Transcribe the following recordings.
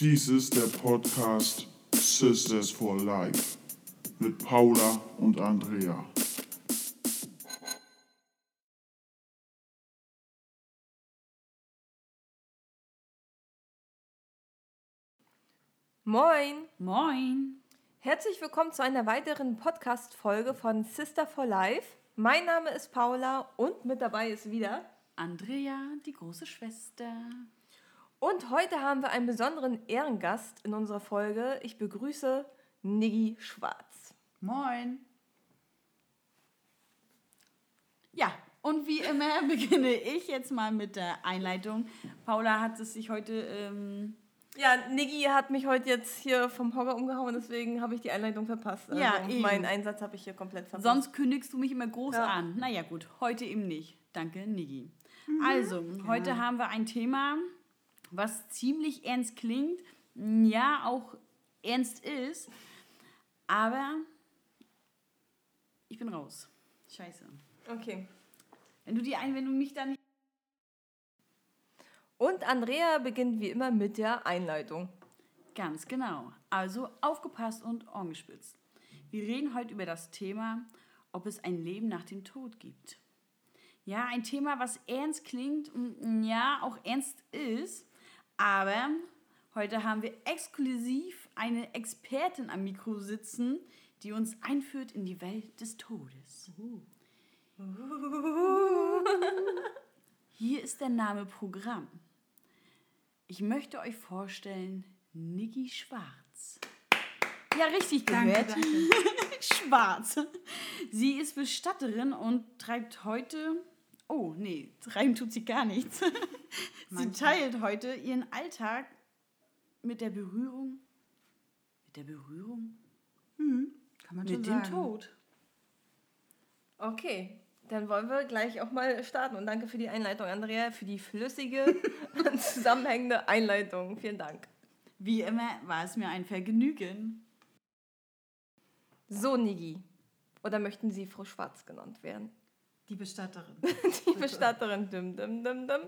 Dies ist der Podcast Sisters for Life mit Paula und Andrea. Moin! Moin! Herzlich willkommen zu einer weiteren Podcast-Folge von Sister for Life. Mein Name ist Paula und mit dabei ist wieder Andrea, die große Schwester. Und heute haben wir einen besonderen Ehrengast in unserer Folge. Ich begrüße Niggi Schwarz. Moin! Ja, und wie immer beginne ich jetzt mal mit der Einleitung. Paula hat es sich heute. Ähm, Ja, Niggi hat mich heute jetzt hier vom Hocker umgehauen, deswegen habe ich die Einleitung verpasst. Also Ja, eben. meinen Einsatz habe ich hier komplett verpasst. sonst kündigst du mich immer groß Ja. an. Naja, gut, heute eben nicht. Danke, Nigi. Also, heute haben wir ein Thema, was ziemlich ernst klingt, ja, auch ernst ist, aber ich bin raus. Scheiße. Okay. Wenn du die ein, wenn du mich dann nicht. Und Andrea beginnt wie immer mit der Einleitung. Ganz genau. Also aufgepasst und Ohren gespitzt. Wir reden heute über das Thema, ob es ein Leben nach dem Tod gibt. Ja, ein Thema, was ernst klingt und ja, auch ernst ist. Aber heute haben wir exklusiv eine Expertin am Mikro sitzen, die uns einführt in die Welt des Todes. Hier ist der Name Programm. Ich möchte euch vorstellen, Niggi Schwarz. Ja, richtig gehört. Schwarz. Sie ist Bestatterin und treibt heute. Oh, nee, treiben tut sie gar nichts. sie teilt heute ihren Alltag mit der Berührung. Mit der Berührung? Kann man schon Mit dem. Tod. Okay, dann wollen wir gleich auch mal starten. Und danke für die Einleitung, Andrea, für die flüssige und zusammenhängende Einleitung. Vielen Dank. Wie immer war es mir ein Vergnügen. So, Nigi. Oder möchten Sie Frau Schwarz genannt werden? Die Bestatterin. Die Bestatterin. Dim, dim, dim, dim.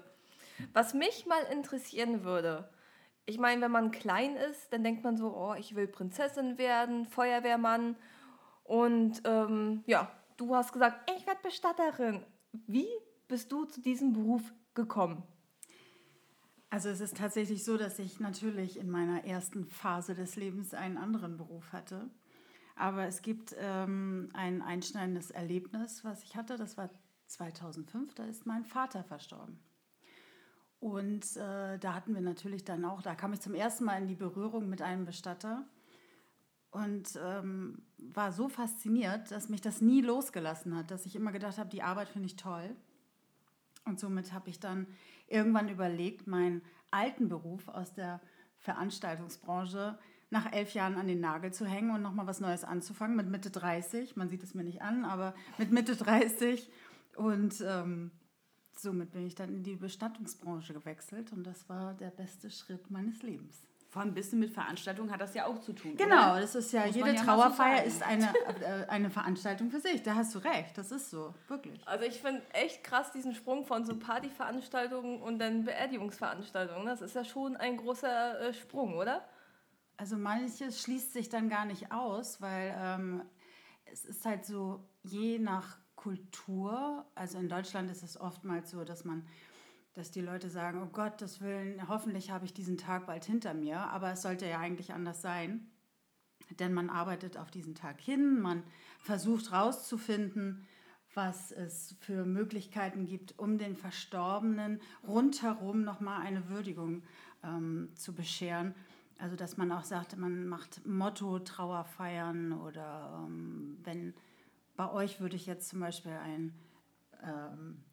Was mich mal interessieren würde, ich meine, wenn man klein ist, dann denkt man so, oh, ich will Prinzessin werden, Feuerwehrmann. Und ähm, ja, du hast gesagt, ich werde Bestatterin. Wie bist du zu diesem Beruf gekommen? Also es ist tatsächlich so, dass ich natürlich in meiner ersten Phase des Lebens einen anderen Beruf hatte. Aber es gibt ähm, ein einschneidendes Erlebnis, was ich hatte. Das war 2005, da ist mein Vater verstorben. Und äh, da hatten wir natürlich dann auch, da kam ich zum ersten Mal in die Berührung mit einem Bestatter und ähm, war so fasziniert, dass mich das nie losgelassen hat, dass ich immer gedacht habe, die Arbeit finde ich toll. Und somit habe ich dann irgendwann überlegt, meinen alten Beruf aus der Veranstaltungsbranche nach elf Jahren an den Nagel zu hängen und nochmal was Neues anzufangen mit Mitte 30. Man sieht es mir nicht an, aber mit Mitte 30. Und ähm, somit bin ich dann in die Bestattungsbranche gewechselt und das war der beste Schritt meines Lebens. Vor allem ein bisschen mit Veranstaltungen hat das ja auch zu tun. Genau, oder? das ist ja, Muss jede ja so Trauerfeier sagen. ist eine, äh, eine Veranstaltung für sich. Da hast du recht, das ist so, wirklich. Also ich finde echt krass diesen Sprung von so Partyveranstaltungen und dann Beerdigungsveranstaltungen. Das ist ja schon ein großer äh, Sprung, oder? Also manches schließt sich dann gar nicht aus, weil ähm, es ist halt so, je nach Kultur, also in Deutschland ist es oftmals so, dass man, dass die Leute sagen, oh Gott, das Willen, hoffentlich habe ich diesen Tag bald hinter mir, aber es sollte ja eigentlich anders sein. Denn man arbeitet auf diesen Tag hin, man versucht rauszufinden, was es für Möglichkeiten gibt, um den Verstorbenen rundherum nochmal eine Würdigung ähm, zu bescheren. Also dass man auch sagt, man macht Motto-Trauerfeiern oder ähm, wenn bei euch würde ich jetzt zum Beispiel ein, ähm,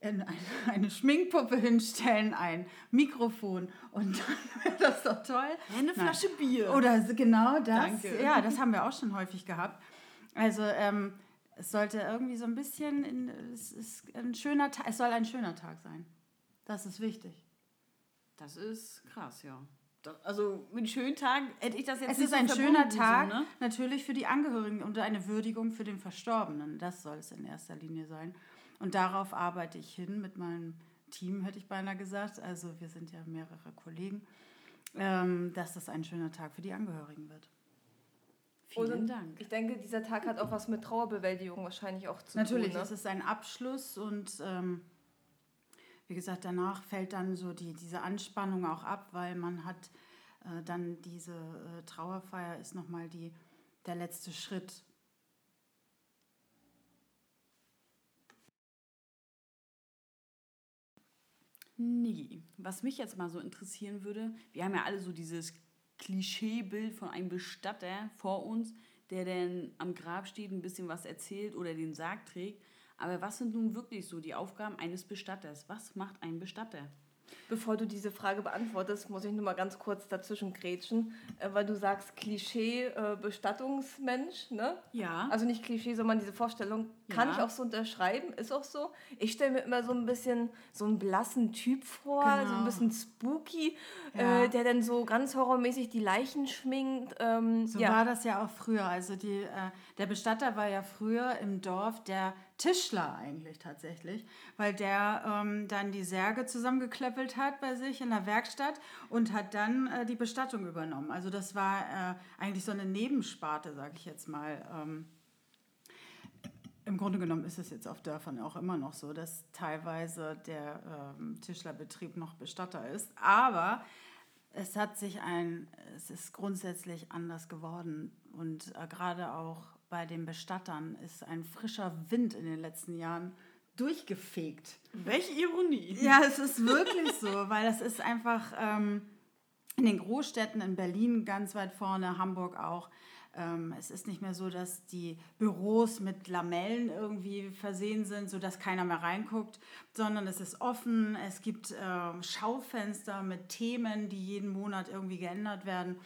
in eine, eine Schminkpuppe hinstellen, ein Mikrofon und dann wäre das doch toll. Eine Flasche Bier. Oder genau das. Danke. Ja, das haben wir auch schon häufig gehabt. Also ähm, es sollte irgendwie so ein bisschen, in, es, ist ein schöner es soll ein schöner Tag sein. Das ist wichtig. Das ist krass, ja. Also mit schönen Tagen hätte ich das jetzt Es nicht ist so ein schöner Tag, So, ne? natürlich für die Angehörigen und eine Würdigung für den Verstorbenen. Das soll es in erster Linie sein. Und darauf arbeite ich hin mit meinem Team, hätte ich beinahe gesagt. Also wir sind ja mehrere Kollegen. ähm, dass das ein schöner Tag für die Angehörigen wird. Vielen Und Dank. Ich denke, dieser Tag hat auch was mit Trauerbewältigung wahrscheinlich auch zu Natürlich, tun. es Ne? ist ein Abschluss und ähm, wie gesagt, danach fällt dann so die, diese Anspannung auch ab, weil man hat äh, dann diese äh, Trauerfeier ist nochmal die, der letzte Schritt. Niggi, was mich jetzt mal so interessieren würde, wir haben ja alle so dieses Klischeebild von einem Bestatter vor uns, der dann am Grab steht, ein bisschen was erzählt oder den Sarg trägt. Aber was sind nun wirklich so die Aufgaben eines Bestatters? Was macht ein Bestatter? Bevor du diese Frage beantwortest, muss ich nur mal ganz kurz dazwischen grätschen, äh, weil du sagst Klischee äh, Bestattungsmensch, ne? Ja. Also nicht Klischee, sondern diese Vorstellung kann Ja. ich auch so unterschreiben, ist auch so. Ich stelle mir immer so ein bisschen so einen blassen Typ vor, so ein Genau. bisschen spooky, Ja. äh, der dann so ganz horrormäßig die Leichen schminkt. Ähm, So ja. war das ja auch früher. Also die, der Bestatter war ja früher im Dorf der Tischler eigentlich tatsächlich, weil der ähm, dann die Särge zusammengeklöppelt hat bei sich in der Werkstatt und hat dann äh, die Bestattung übernommen. Also das war äh, eigentlich so eine Nebensparte, sage ich jetzt mal. Ähm, im Grunde genommen ist es jetzt auf Dörfern auch immer noch so, dass teilweise der ähm, Tischlerbetrieb noch Bestatter ist. Aber es hat sich ein, es ist grundsätzlich anders geworden. Und äh, gerade auch bei den Bestattern ist ein frischer Wind in den letzten Jahren durchgefegt. Welche Ironie. Ja, es ist wirklich so, weil es ist einfach ähm, in den Großstädten, in Berlin ganz weit vorne, Hamburg auch. Ähm, es ist nicht mehr so, dass die Büros mit Lamellen irgendwie versehen sind, sodass keiner mehr reinguckt, sondern es ist offen. Es gibt ähm, Schaufenster mit Themen, die jeden Monat irgendwie geändert werden.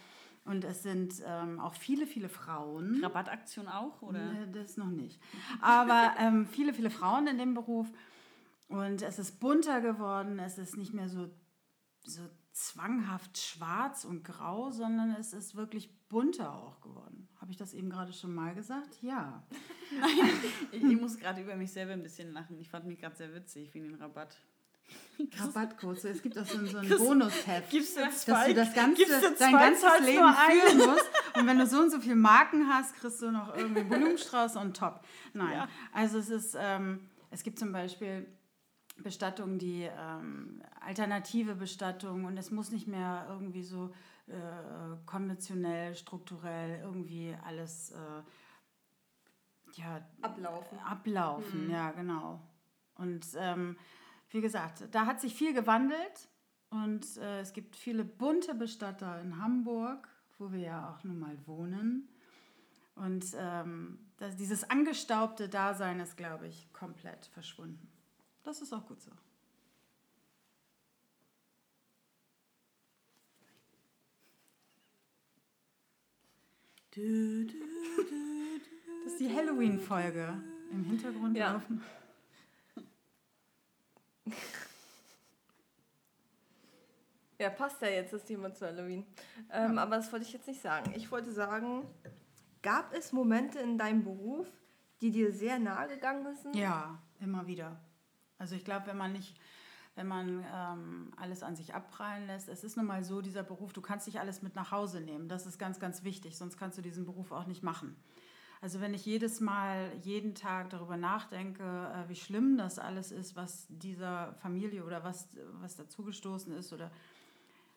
Und es sind ähm, auch viele, viele Frauen. Rabattaktion auch? Oder? Nee, das noch nicht. Aber ähm, viele, viele Frauen in dem Beruf. Und es ist bunter geworden. Es ist nicht mehr so, so zwanghaft schwarz und grau, sondern es ist wirklich bunter auch geworden. Habe ich das eben gerade schon mal gesagt? Ja. Ich, ich muss gerade über mich selber ein bisschen lachen. Ich fand mich gerade sehr witzig wegen den Rabatt. Rabattcode. So, Es gibt auch so ein, so ein Bonusheft. gibt's denn dass zwei? du das ganze, dein ganzes zahlst Leben führen musst. Und wenn du so und so viele Marken hast, kriegst du noch irgendwie Blumenstrauß und top. Nein. Ja. Also es ist, ähm, es gibt zum Beispiel Bestattungen, die ähm, alternative Bestattungen und es muss nicht mehr irgendwie so äh, konventionell, strukturell irgendwie alles äh, ja, Ablaufen. ablaufen, ja, genau. Und ähm, wie gesagt, da hat sich viel gewandelt und äh, es gibt viele bunte Bestatter in Hamburg, wo wir ja auch nun mal wohnen. Und ähm, das, dieses angestaubte Dasein ist, glaube ich, komplett verschwunden. Das ist auch gut so. Du, du, du, du. Das ist die Halloween-Folge im Hintergrund Ja. laufen. Ja, passt ja jetzt das Thema zu Halloween. Ähm, Aber das wollte ich jetzt nicht sagen. Ich wollte sagen, gab es Momente in deinem Beruf, die dir sehr nahe gegangen sind? Ja, immer wieder. Also ich glaube, wenn man nicht, wenn man ähm, alles an sich abprallen lässt, es ist nun mal so, dieser Beruf, du kannst nicht alles mit nach Hause nehmen. Das ist ganz, ganz wichtig, sonst kannst du diesen Beruf auch nicht machen. Also wenn ich jedes Mal, jeden Tag darüber nachdenke, äh, wie schlimm das alles ist, was dieser Familie oder was, was dazugestoßen ist, oder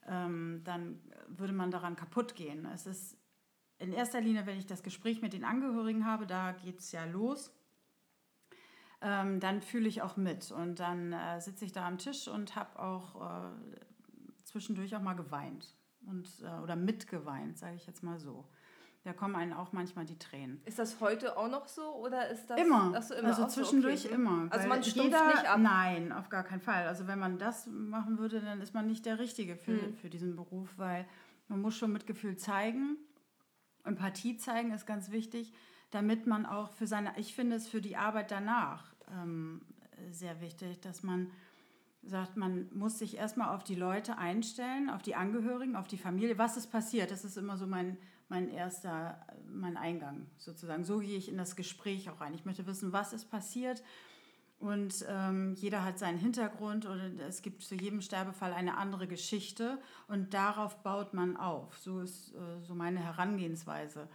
ähm, dann würde man daran kaputt gehen. Es ist in erster Linie, wenn ich das Gespräch mit den Angehörigen habe, da geht es ja los ähm, dann fühle ich auch mit. Und dann äh, sitze ich da am Tisch und habe auch äh, zwischendurch auch mal geweint. Und, äh, oder mitgeweint, sage ich jetzt mal so. Da kommen einem auch manchmal die Tränen. Ist das heute auch noch so oder ist das Immer. So, immer Also auch so, zwischendurch okay. immer. Also man stumpft jeder, nicht ab. Nein, auf gar keinen Fall. Also wenn man das machen würde, dann ist man nicht der Richtige für, Hm. für diesen Beruf, weil man muss schon Mitgefühl zeigen. Empathie zeigen ist ganz wichtig, damit man auch für seine, ich finde es für die Arbeit danach ähm, sehr wichtig, dass man sagt, man muss sich erstmal auf die Leute einstellen, auf die Angehörigen, auf die Familie. Was ist passiert? Das ist immer so mein, mein erster, mein Eingang sozusagen. So gehe ich in das Gespräch auch rein. Ich möchte wissen, was ist passiert Und ähm, jeder hat seinen Hintergrund und es gibt zu jedem Sterbefall eine andere Geschichte und darauf baut man auf. So ist äh, so meine Herangehensweise.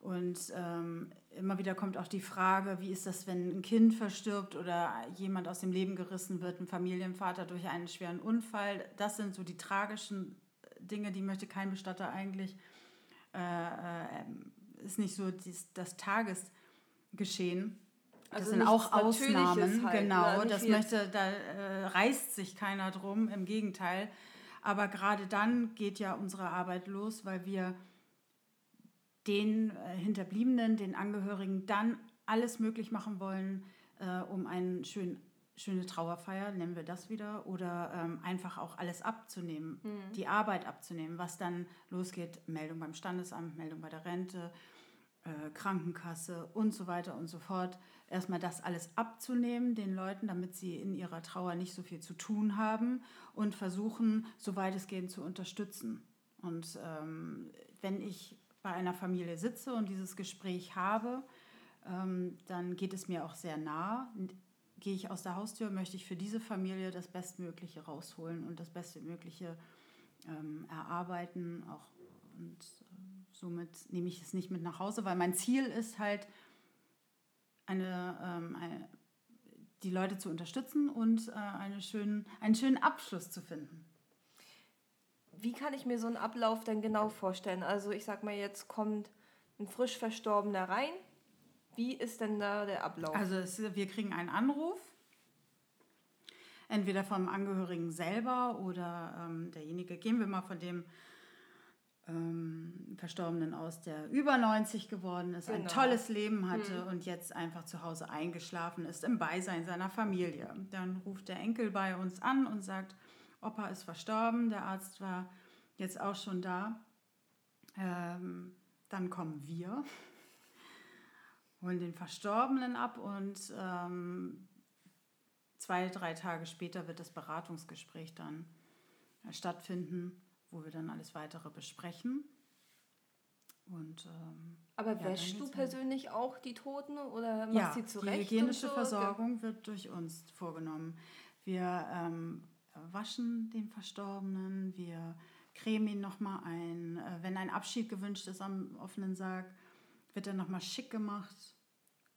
Und ähm, immer wieder kommt auch die Frage, wie ist das, wenn ein Kind verstirbt oder jemand aus dem Leben gerissen wird, ein Familienvater durch einen schweren Unfall. Das sind so die tragischen Dinge, die möchte kein Bestatter eigentlich, äh, äh, ist nicht so dies, das Tagesgeschehen. Das also sind auch Ausnahmen, halt, genau. Ne? Das möchte, da äh, reißt sich keiner drum, im Gegenteil. Aber gerade dann geht ja unsere Arbeit los, weil wir den äh, Hinterbliebenen, den Angehörigen dann alles möglich machen wollen, äh, um einen schönen schöne Trauerfeier, nennen wir das wieder, oder ähm, einfach auch alles abzunehmen, mhm. die Arbeit abzunehmen, was dann losgeht, Meldung beim Standesamt, Meldung bei der Rente, äh, Krankenkasse und so weiter und so fort. Erstmal das alles abzunehmen den Leuten, damit sie in ihrer Trauer nicht so viel zu tun haben und versuchen, soweit es geht, zu unterstützen. Und ähm, wenn ich bei einer Familie sitze und dieses Gespräch habe, ähm, dann geht es mir auch sehr nah. Gehe ich aus der Haustür, möchte ich für diese Familie das Bestmögliche rausholen und das Bestmögliche ähm, erarbeiten. Auch, und Somit nehme ich es nicht mit nach Hause, weil mein Ziel ist halt, eine, ähm, eine die Leute zu unterstützen und äh, eine schönen, einen schönen Abschluss zu finden. Wie kann ich mir so einen Ablauf denn genau vorstellen? Also ich sag mal, jetzt kommt ein frisch Verstorbener rein. Wie ist denn da der Ablauf? Also es, wir kriegen einen Anruf, entweder vom Angehörigen selber oder ähm, derjenige, gehen wir mal von dem ähm, Verstorbenen aus, der über 90 geworden ist, genau. ein tolles Leben hatte hm. und jetzt einfach zu Hause eingeschlafen ist im Beisein seiner Familie. Dann ruft der Enkel bei uns an und sagt, Opa ist verstorben, der Arzt war jetzt auch schon da. Ähm, dann kommen wir, holen den Verstorbenen ab und ähm, zwei, drei Tage später wird das Beratungsgespräch dann stattfinden wo wir dann alles weitere besprechen. Und, ähm, Aber ja, wäschst du persönlich auch die Toten oder machst ja, sie zurecht? Die hygienische so? Versorgung wird durch uns vorgenommen. Wir ähm, waschen den Verstorbenen, wir cremen ihn nochmal ein. Äh, wenn ein Abschied gewünscht ist am offenen Sarg, wird er nochmal schick gemacht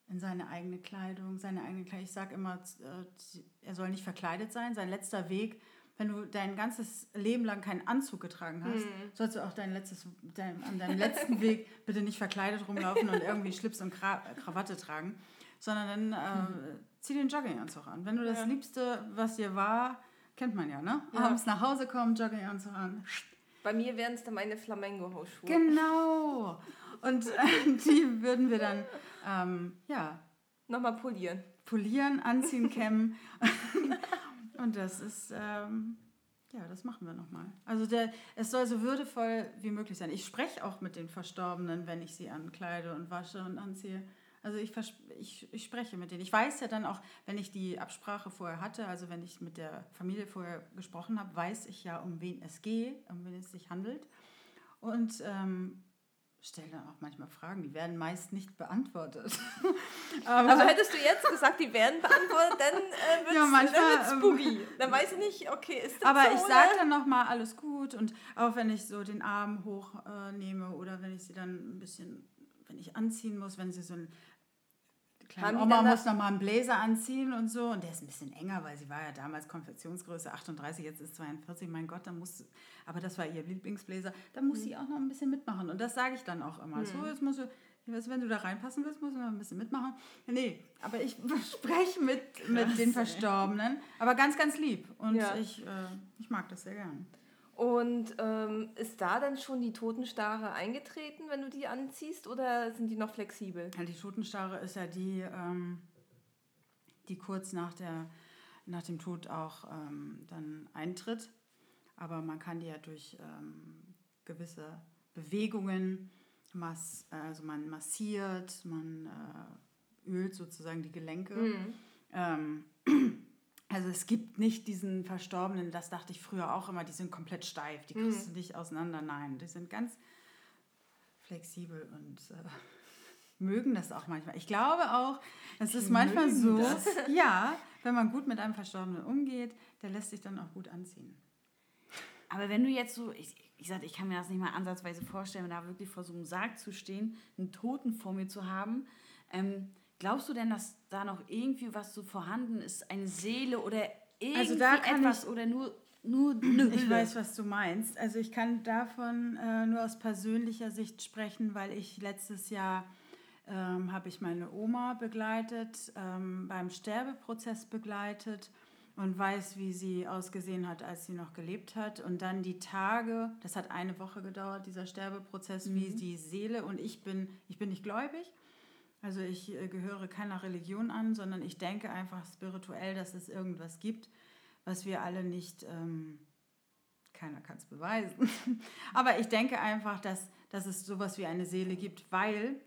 in seine eigene Kleidung, seine eigene Kleidung. Ich sage immer, äh, er soll nicht verkleidet sein. Sein letzter Weg wenn du dein ganzes Leben lang keinen Anzug getragen hast, mhm. sollst du auch dein letztes, dein, an deinem letzten Weg bitte nicht verkleidet rumlaufen und irgendwie Schlips und Kra Krawatte tragen, sondern dann äh, mhm. zieh den Jogginganzug an. Wenn du das ja. Liebste, was dir war, kennt man ja, ne? Ja. Abends nach Hause kommen, Jogginganzug an. Bei mir wären es dann meine Flamengo-Hausschuhe. Genau. Und äh, die würden wir dann, ähm, ja. Nochmal polieren. Polieren, anziehen, kämmen. Und das ist, ähm, ja, das machen wir nochmal. Also der, es soll so würdevoll wie möglich sein. Ich spreche auch mit den Verstorbenen, wenn ich sie ankleide und wasche und anziehe. Also ich, ich, ich spreche mit denen. Ich weiß ja dann auch, wenn ich die Absprache vorher hatte, also wenn ich mit der Familie vorher gesprochen habe, weiß ich ja, um wen es geht, um wen es sich handelt. Und ähm, stelle dann auch manchmal Fragen, die werden meist nicht beantwortet. also hättest du jetzt gesagt, die werden beantwortet, dann äh, wird es ja, manchmal, ähm, spooky. dann weiß ich nicht, okay, ist das Aber so, ich sage dann nochmal alles gut und auch wenn ich so den Arm hochnehme äh, oder wenn ich sie dann ein bisschen, wenn ich anziehen muss, wenn sie so ein Kleine Oma muss noch mal einen Blazer anziehen und so. Und der ist ein bisschen enger, weil sie war ja damals Konfektionsgröße 38, jetzt ist 42. Mein Gott, dann muss, aber das war ihr Lieblingsblazer. Da muss mhm. sie auch noch ein bisschen mitmachen. Und das sage ich dann auch immer. Mhm. So, jetzt musst du, wenn du da reinpassen willst, musst du noch ein bisschen mitmachen. Nee, aber ich spreche mit, mit den Verstorbenen. Aber ganz, ganz lieb. Und ja. ich, äh, ich mag das sehr gern. Und ähm, ist da dann schon die Totenstarre eingetreten, wenn du die anziehst, oder sind die noch flexibel? Ja, die Totenstarre ist ja die, ähm, die kurz nach, der, nach dem Tod auch ähm, dann eintritt. Aber man kann die ja durch ähm, gewisse Bewegungen, mass, also man massiert, man äh, ölt sozusagen die Gelenke. Mhm. Also es gibt nicht diesen Verstorbenen, das dachte ich früher auch immer, die sind komplett steif, die kriegst mhm. du nicht auseinander. Nein, die sind ganz flexibel und äh, mögen das auch manchmal. Ich glaube auch, es ist manchmal so, ja, wenn man gut mit einem Verstorbenen umgeht, der lässt sich dann auch gut anziehen. Aber wenn du jetzt so, ich, ich sag, ich kann mir das nicht mal ansatzweise vorstellen, da wirklich vor so einem Sarg zu stehen, einen Toten vor mir zu haben. Ähm, glaubst du denn, dass da noch irgendwie was so vorhanden ist, eine Seele oder irgendwie Also da kann etwas ich- oder nur, nur eine Ich Hülle? weiß, was du meinst. Also ich kann davon äh, nur aus persönlicher Sicht sprechen, weil ich letztes Jahr ähm, habe ich meine Oma begleitet, ähm, beim Sterbeprozess begleitet und weiß, wie sie ausgesehen hat, als sie noch gelebt hat. Und dann die Tage, das hat eine Woche gedauert, dieser Sterbeprozess, wie die Seele und ich bin, ich bin nicht gläubig. Also ich äh, gehöre keiner Religion an, sondern ich denke einfach spirituell, dass es irgendwas gibt, was wir alle nicht, ähm, keiner kann es beweisen, aber ich denke einfach, dass, dass es sowas wie eine Seele gibt, weil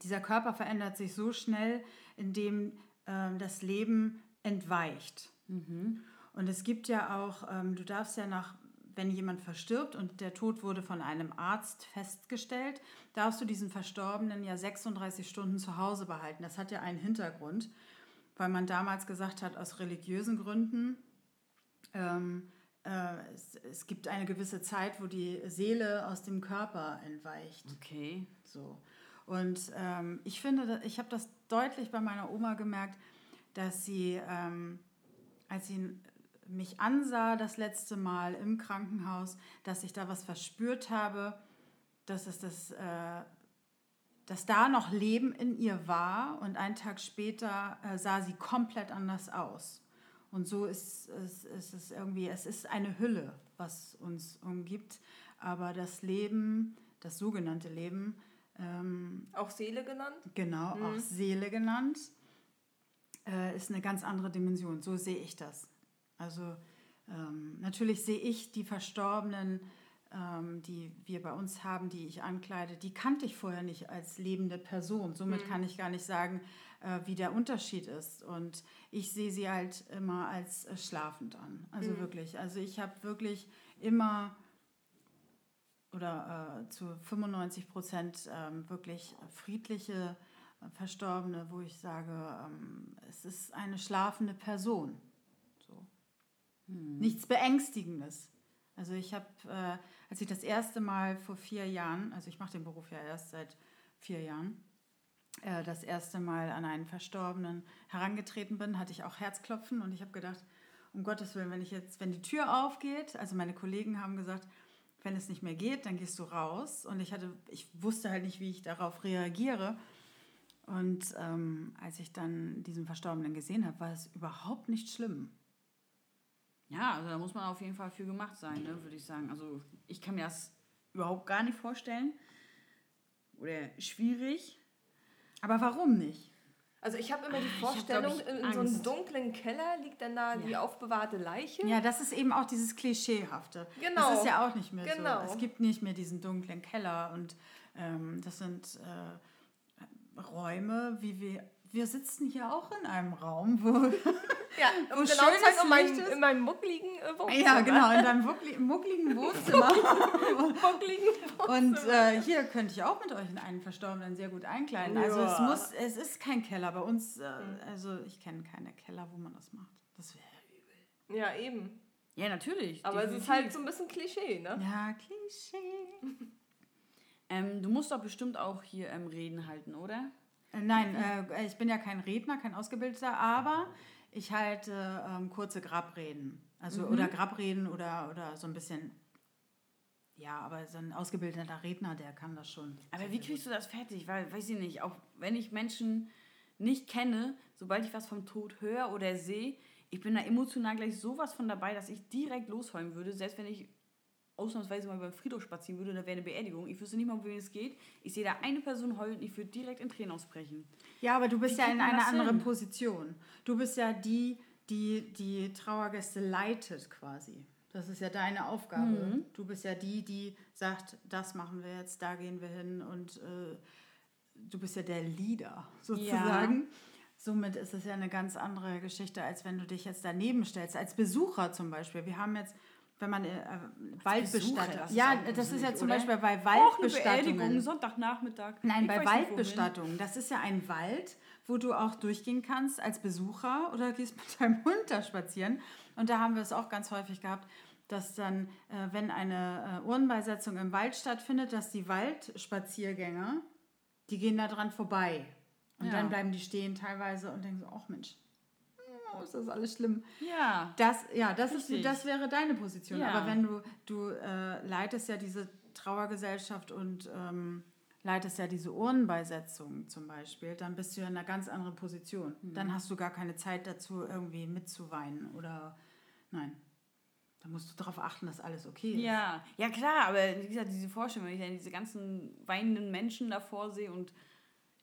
dieser Körper verändert sich so schnell, indem ähm, das Leben entweicht. Und es gibt ja auch, ähm, du darfst ja nach, wenn jemand verstirbt und der Tod wurde von einem Arzt festgestellt, darfst du diesen Verstorbenen ja 36 Stunden zu Hause behalten. Das hat ja einen Hintergrund, weil man damals gesagt hat, aus religiösen Gründen, ähm, äh, es, es gibt eine gewisse Zeit, wo die Seele aus dem Körper entweicht. Okay. So. Und ähm, ich finde, ich habe das deutlich bei meiner Oma gemerkt, dass sie, ähm, als sie mich ansah das letzte Mal im Krankenhaus, dass ich da was verspürt habe, dass es das, äh, dass da noch Leben in ihr war und einen Tag später äh, sah sie komplett anders aus. Und so ist es, ist es irgendwie, es ist eine Hülle, was uns umgibt, aber das Leben, das sogenannte Leben, ähm, Auch Seele genannt? genau, auch Seele genannt, äh, ist eine ganz andere Dimension. So sehe ich das. Also ähm, natürlich sehe ich die Verstorbenen, ähm, die wir bei uns haben, die ich ankleide, die kannte ich vorher nicht als lebende Person. Somit kann ich gar nicht sagen, äh, wie der Unterschied ist. Und ich sehe sie halt immer als äh, schlafend an. Also wirklich. Also ich habe wirklich immer oder äh, zu 95 Prozent ähm, wirklich friedliche äh, Verstorbene, wo ich sage, ähm, es ist eine schlafende Person. So. Nichts Beängstigendes. Also ich habe, äh, als ich das erste Mal vor vier Jahren, also ich mache den Beruf ja erst seit vier Jahren, äh, das erste Mal an einen Verstorbenen herangetreten bin, hatte ich auch Herzklopfen und ich habe gedacht, um Gottes Willen, wenn ich jetzt, wenn die Tür aufgeht, also meine Kollegen haben gesagt, wenn es nicht mehr geht, dann gehst du raus. Und ich hatte, ich wusste halt nicht, wie ich darauf reagiere. Und ähm, als ich dann diesen Verstorbenen gesehen habe, war es überhaupt nicht schlimm. Ja, also da muss man auf jeden Fall für gemacht sein, ne, würde ich sagen. Also ich kann mir das überhaupt gar nicht vorstellen. Oder schwierig. Aber warum nicht? Also ich habe immer die hab, Vorstellung, ich, in, so einem dunklen Keller liegt dann da die aufbewahrte Leiche. Ja, das ist eben auch dieses Klischeehafte. Genau. Das ist ja auch nicht mehr Genau. so. Es gibt nicht mehr diesen dunklen Keller und ähm, das sind äh, Räume, wie wir. Wir sitzen hier auch in einem Raum, wo. Ja, um genau schönes sein, in meinem, Licht ist. in meinem muckligen äh, Wohnzimmer. ja, genau, in deinem muckli- muckligen Wohnzimmer. Muckligen Und äh, hier könnte ich auch mit euch in einen Verstorbenen sehr gut einkleiden. Also es Ja. muss, es ist kein Keller bei uns. Äh, also ich kenne keine Keller, wo man das macht. Das wäre übel. Ja, eben. Ja, natürlich. Aber es ist definitiv. halt so ein bisschen Klischee, ne? Ja, Klischee. Ähm, du musst doch bestimmt auch hier ähm, Reden halten, oder? Äh, Nein, äh, ich bin ja kein Redner, kein Ausgebildeter, aber ich halte ähm, kurze Grabreden. Also oder Grabreden oder, oder so ein bisschen. Ja, aber so ein ausgebildeter Redner, der kann das schon. Aber wie kriegst du das fertig? Weil, weiß ich nicht, auch wenn ich Menschen nicht kenne, sobald ich was vom Tod höre oder sehe, ich bin da emotional gleich sowas von dabei, dass ich direkt losheulen würde, selbst wenn ich ausnahmsweise mal beim Friedhof spazieren würde, da wäre eine Beerdigung. Ich wüsste nicht mal, um wen es geht. Ich sehe da eine Person heulen und ich würde direkt in Tränen ausbrechen. Ja, aber du bist Wie ja in einer anderen hin? Position. Du bist ja die, die die Trauergäste leitet quasi. Das ist ja deine Aufgabe. Mhm. Du bist ja die, die sagt, das machen wir jetzt, da gehen wir hin und äh, du bist ja der Leader sozusagen. Somit ist es ja eine ganz andere Geschichte, als wenn du dich jetzt daneben stellst. Als Besucher zum Beispiel. Wir haben jetzt wenn man äh, Waldbestattung. das ist Ja, das ist ja zum oder? Beispiel bei Waldbestattungen. Sonntagnachmittag. Nein, Ich bei. Waldbestattungen. Das ist ja ein Wald, wo du auch durchgehen kannst als Besucher oder gehst mit deinem Hund da spazieren. Und da haben wir es auch ganz häufig gehabt, dass dann, äh, wenn eine äh, Urnenbeisetzung im Wald stattfindet, dass die Waldspaziergänger, die gehen da dran vorbei. Und Ja. dann bleiben die stehen teilweise und denken so, ach Mensch, ist das alles schlimm. Ja. Das, ja, das, Richtig. ist, das wäre deine Position. Ja. Aber wenn du, du äh, leitest ja diese Trauergesellschaft und ähm, leitest ja diese Urnenbeisetzung zum Beispiel, dann bist du ja in einer ganz anderen Position. Mhm. Dann hast du gar keine Zeit dazu, irgendwie mitzuweinen oder nein. Da musst du darauf achten, dass alles okay ist. Ja, ja klar, aber wie gesagt, diese Vorstellung, wenn ich dann diese ganzen weinenden Menschen davor sehe und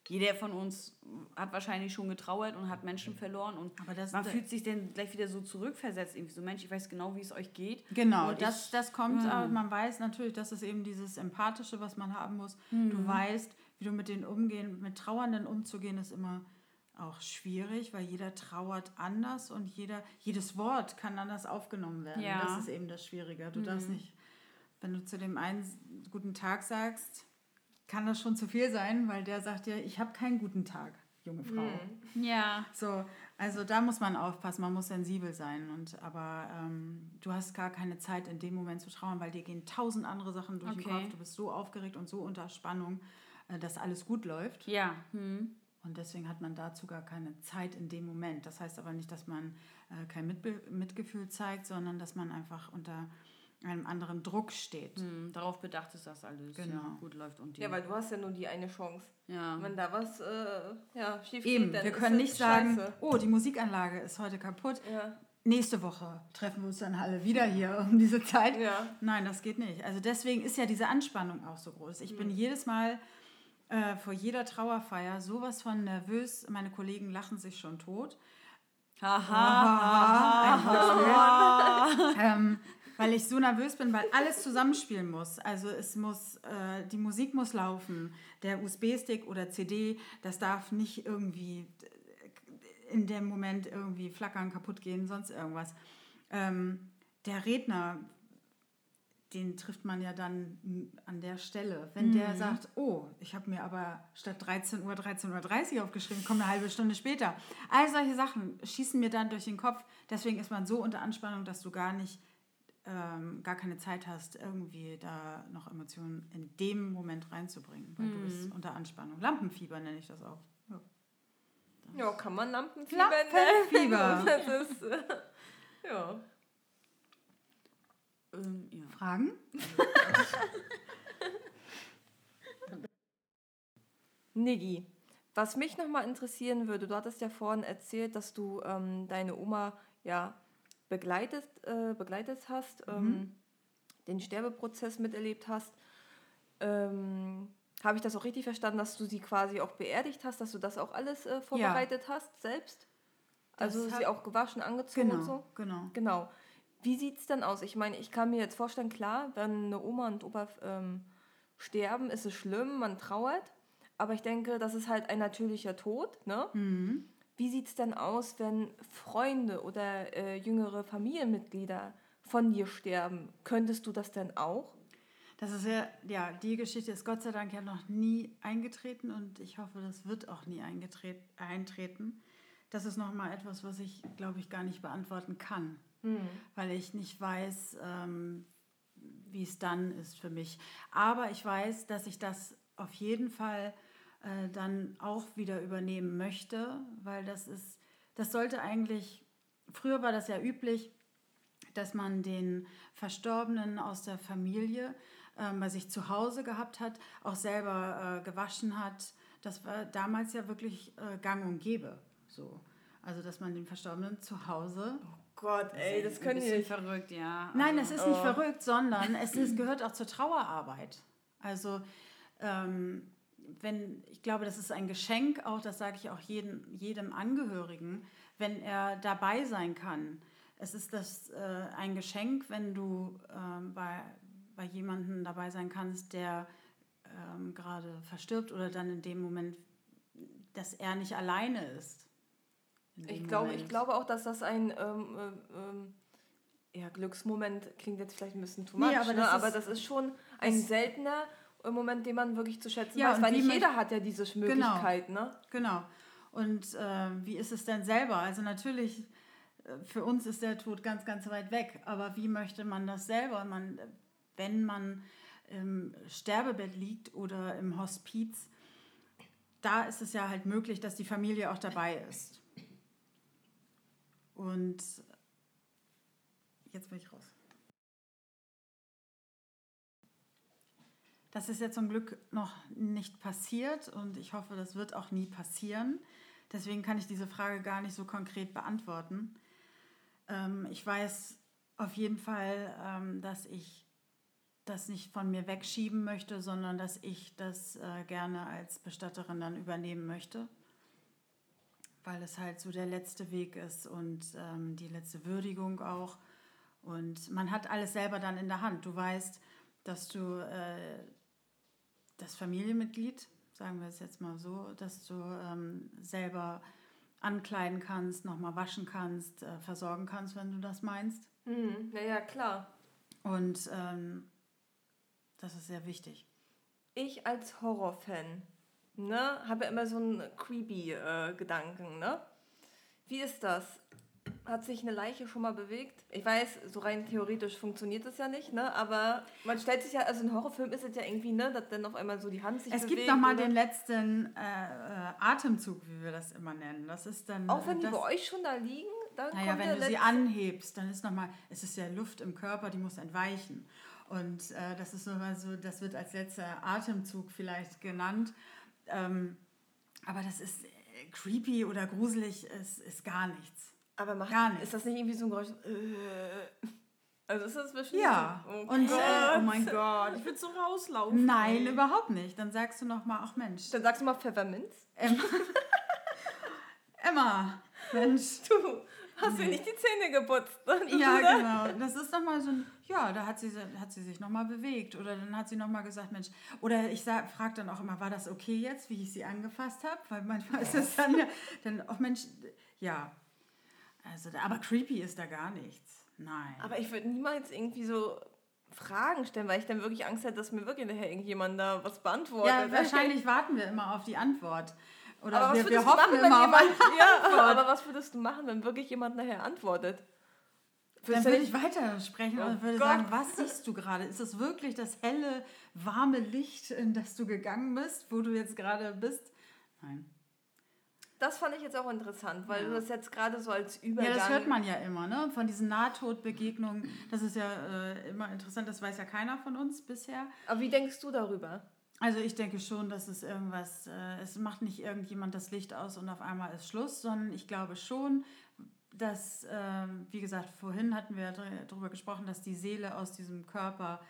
jeder von uns hat wahrscheinlich schon getrauert und hat Menschen verloren und Aber das- man fühlt sich dann gleich wieder so zurückversetzt, irgendwie so, Mensch, ich weiß genau, wie es euch geht. Genau, Und das, ich- das kommt, Ja. aber man weiß natürlich, das ist eben dieses Empathische, was man haben muss. Mhm. Du weißt, wie du mit denen umgehen, mit Trauernden umzugehen, ist immer auch schwierig, weil jeder trauert anders und jeder, jedes Wort kann anders aufgenommen werden. Ja. Mhm. Das ist eben das Schwierige. Du darfst nicht, wenn du zu dem einen guten Tag sagst, kann das schon zu viel sein, weil der sagt dir, ich habe keinen guten Tag, junge Frau. Ja. So, also da muss man aufpassen, man muss sensibel sein. Und, aber ähm, du hast gar keine Zeit in dem Moment zu trauern, weil dir gehen tausend andere Sachen durch den Okay. Kopf. Du bist so aufgeregt und so unter Spannung, äh, dass alles gut läuft. Ja. Hm. Und deswegen hat man dazu gar keine Zeit in dem Moment. Das heißt aber nicht, dass man äh, kein Mitbe Mitgefühl zeigt, sondern dass man einfach unter einem anderen Druck steht. Hm. Darauf bedacht ist das alles, Genau. ja, gut läuft und die. Ja, weil du hast ja nur die eine Chance. ja. Wenn da was äh, ja, schief Eben, geht, dann wir können nicht sagen, scheiße. oh, die Musikanlage ist heute kaputt. Ja. Nächste Woche treffen wir uns dann alle wieder hier um diese Zeit. Ja. Nein, das geht nicht. Also deswegen ist ja diese Anspannung auch so groß. Ich bin jedes Mal äh, vor jeder Trauerfeier sowas von nervös. Meine Kollegen lachen sich schon tot. Haha. Ein Beispiel. ähm, weil ich so nervös bin, weil alles zusammenspielen muss. Also es muss, äh, die Musik muss laufen, der USB-Stick oder CD, das darf nicht irgendwie in dem Moment irgendwie flackern, kaputt gehen, sonst irgendwas. Ähm, der Redner, den trifft man ja dann an der Stelle. Wenn der sagt, oh, ich habe mir aber statt 13 Uhr 13.30 Uhr aufgeschrieben, kommt eine halbe Stunde später. All solche Sachen schießen mir dann durch den Kopf. Deswegen ist man so unter Anspannung, dass du gar nicht, ähm, gar keine Zeit hast, irgendwie da noch Emotionen in dem Moment reinzubringen, weil du bist unter Anspannung. Lampenfieber nenne ich das auch. Ja. ja, kann man Lampenfieber Lampenfieber. nennen. Das ist, äh, ja. ähm, ja. Fragen? Niggi, was mich nochmal interessieren würde, du hattest ja vorhin erzählt, dass du ähm, deine Oma ja begleitet, äh, begleitet hast, ähm, den Sterbeprozess miterlebt hast. Ähm, Habe ich das auch richtig verstanden, dass du sie quasi auch beerdigt hast, dass du das auch alles äh, vorbereitet hast selbst? Das Also hab- sie auch gewaschen, angezogen Genau, und so? genau. Genau. Wie sieht es denn aus? Ich meine, ich kann mir jetzt vorstellen, klar, wenn eine Oma und Opa ähm, sterben, ist es schlimm, man trauert. Aber ich denke, das ist halt ein natürlicher Tod. Ne? Mhm. Wie sieht es denn aus, wenn Freunde oder äh, jüngere Familienmitglieder von dir sterben? Könntest du das denn auch? Das ist ja, ja, die Geschichte ist Gott sei Dank ja noch nie eingetreten und ich hoffe, das wird auch nie eintreten. Das ist nochmal etwas, was ich, glaube ich, gar nicht beantworten kann, weil ich nicht weiß, ähm, wie es dann ist für mich. Aber ich weiß, dass ich das auf jeden Fall äh, dann auch wieder übernehmen möchte, weil das ist, das sollte eigentlich, früher war das ja üblich, dass man den Verstorbenen aus der Familie ähm, bei sich zu Hause gehabt hat, auch selber äh, gewaschen hat. Das war damals ja wirklich äh, gang und gäbe. So. Also, dass man den Verstorbenen zu Hause. Gott, ey, das Ein können die nicht. verrückt, ja. Nein, also- es ist nicht verrückt, sondern es ist, gehört auch zur Trauerarbeit. Also, ähm, wenn, ich glaube, das ist ein Geschenk auch, das sage ich auch jedem, jedem Angehörigen, wenn er dabei sein kann. Es ist das, äh, ein Geschenk, wenn du ähm, bei, bei jemandem dabei sein kannst, der ähm, gerade verstirbt oder dann in dem Moment, dass er nicht alleine ist. Ich glaube, ich glaube auch, dass das ein ähm, ähm, ähm, ja, Glücksmoment klingt jetzt vielleicht ein bisschen too much, Nee, aber aber, das ne? aber ist- das ist schon ein seltener Moment, den man wirklich zu schätzen Ja, weiß, weil nicht jeder hat ja diese Möglichkeit, ne? Genau. Und äh, wie ist es denn selber? Also natürlich, äh, für uns ist der Tod ganz, ganz weit weg. Aber wie möchte man das selber? Man, äh, wenn man im Sterbebett liegt oder im Hospiz, da ist es ja halt möglich, dass die Familie auch dabei ist. Und jetzt bin ich raus. Das ist ja zum Glück noch nicht passiert und ich hoffe, das wird auch nie passieren. Deswegen kann ich diese Frage gar nicht so konkret beantworten. Ähm, ich weiß auf jeden Fall, ähm, dass ich das nicht von mir wegschieben möchte, sondern dass ich das äh, gerne als Bestatterin dann übernehmen möchte, weil es halt so der letzte Weg ist und ähm, die letzte Würdigung auch. Und man hat alles selber dann in der Hand. Du weißt, dass du äh, das Familienmitglied, sagen wir es jetzt mal so, dass du ähm, selber ankleiden kannst, nochmal waschen kannst, äh, versorgen kannst, wenn du das meinst. Hm, ja, ja, klar. Und ähm, das ist sehr wichtig. Ich als Horrorfan, ne, habe immer so einen creepy äh, Gedanken, ne? Wie ist das? Hat sich eine Leiche schon mal bewegt? Ich weiß, so rein theoretisch funktioniert das ja nicht, ne? Aber man stellt sich ja, also ein Horrorfilm ist es ja irgendwie, ne, dass dann auf einmal so die Hand sich Es bewegt. gibt nochmal den letzten äh, äh, Atemzug, wie wir das immer nennen. Das ist dann. Auch wenn die bei euch schon da liegen, dann Naja, wenn du sie anhebst, dann ist nochmal, es ist ja Luft im Körper, die muss entweichen. Und äh, das ist nochmal so, das wird als letzter Atemzug vielleicht genannt. Ähm, aber das ist äh, creepy oder gruselig, ist, ist gar nichts. Aber macht, Gar nicht. ist das nicht irgendwie so ein Geräusch? Äh, also ist das bestimmt Ja, so, oh und Gott. äh, Oh mein Gott, ich will so rauslaufen. nein, überhaupt nicht. Dann sagst du nochmal, ach Mensch, Dann sagst du mal Pfefferminz. Emma, Emma Mensch. Du hast dir nicht die Zähne geputzt. Ja, genau. Das ist nochmal so ein, ja, da hat sie, hat sie sich nochmal bewegt. Oder dann hat sie nochmal gesagt, Mensch, oder ich frage dann auch immer, war das okay jetzt, wie ich sie angefasst habe? Weil manchmal ist es dann ja, dann, auch Mensch, ja. Also, da- aber creepy ist da gar nichts. Nein. Aber ich würde niemals irgendwie so Fragen stellen, weil ich dann wirklich Angst hätte, dass mir wirklich nachher irgendjemand da was beantwortet. ja, wahrscheinlich warten wir immer auf die Antwort. Oder Aber was wir, wir würdest du hoffen machen, wenn immer auf jemand, ja, aber was würdest du machen, wenn wirklich jemand nachher antwortet? Dann würde ich weitersprechen Oh und würde Gott. sagen, was siehst du gerade? Ist es wirklich das helle, warme Licht, in das du gegangen bist, wo du jetzt gerade bist? Nein. Das fand ich jetzt auch interessant, weil Ja. du das jetzt gerade so als Übergang... Ja, das hört man ja immer, ne? Von diesen Nahtodbegegnungen. Das ist ja äh, immer interessant, das weiß ja keiner von uns bisher. Aber wie denkst du darüber? Also ich denke schon, dass es irgendwas, äh, es macht nicht irgendjemand das Licht aus und auf einmal ist Schluss, sondern ich glaube schon, dass, ähm, wie gesagt, vorhin hatten wir darüber gesprochen, dass die Seele aus diesem Körper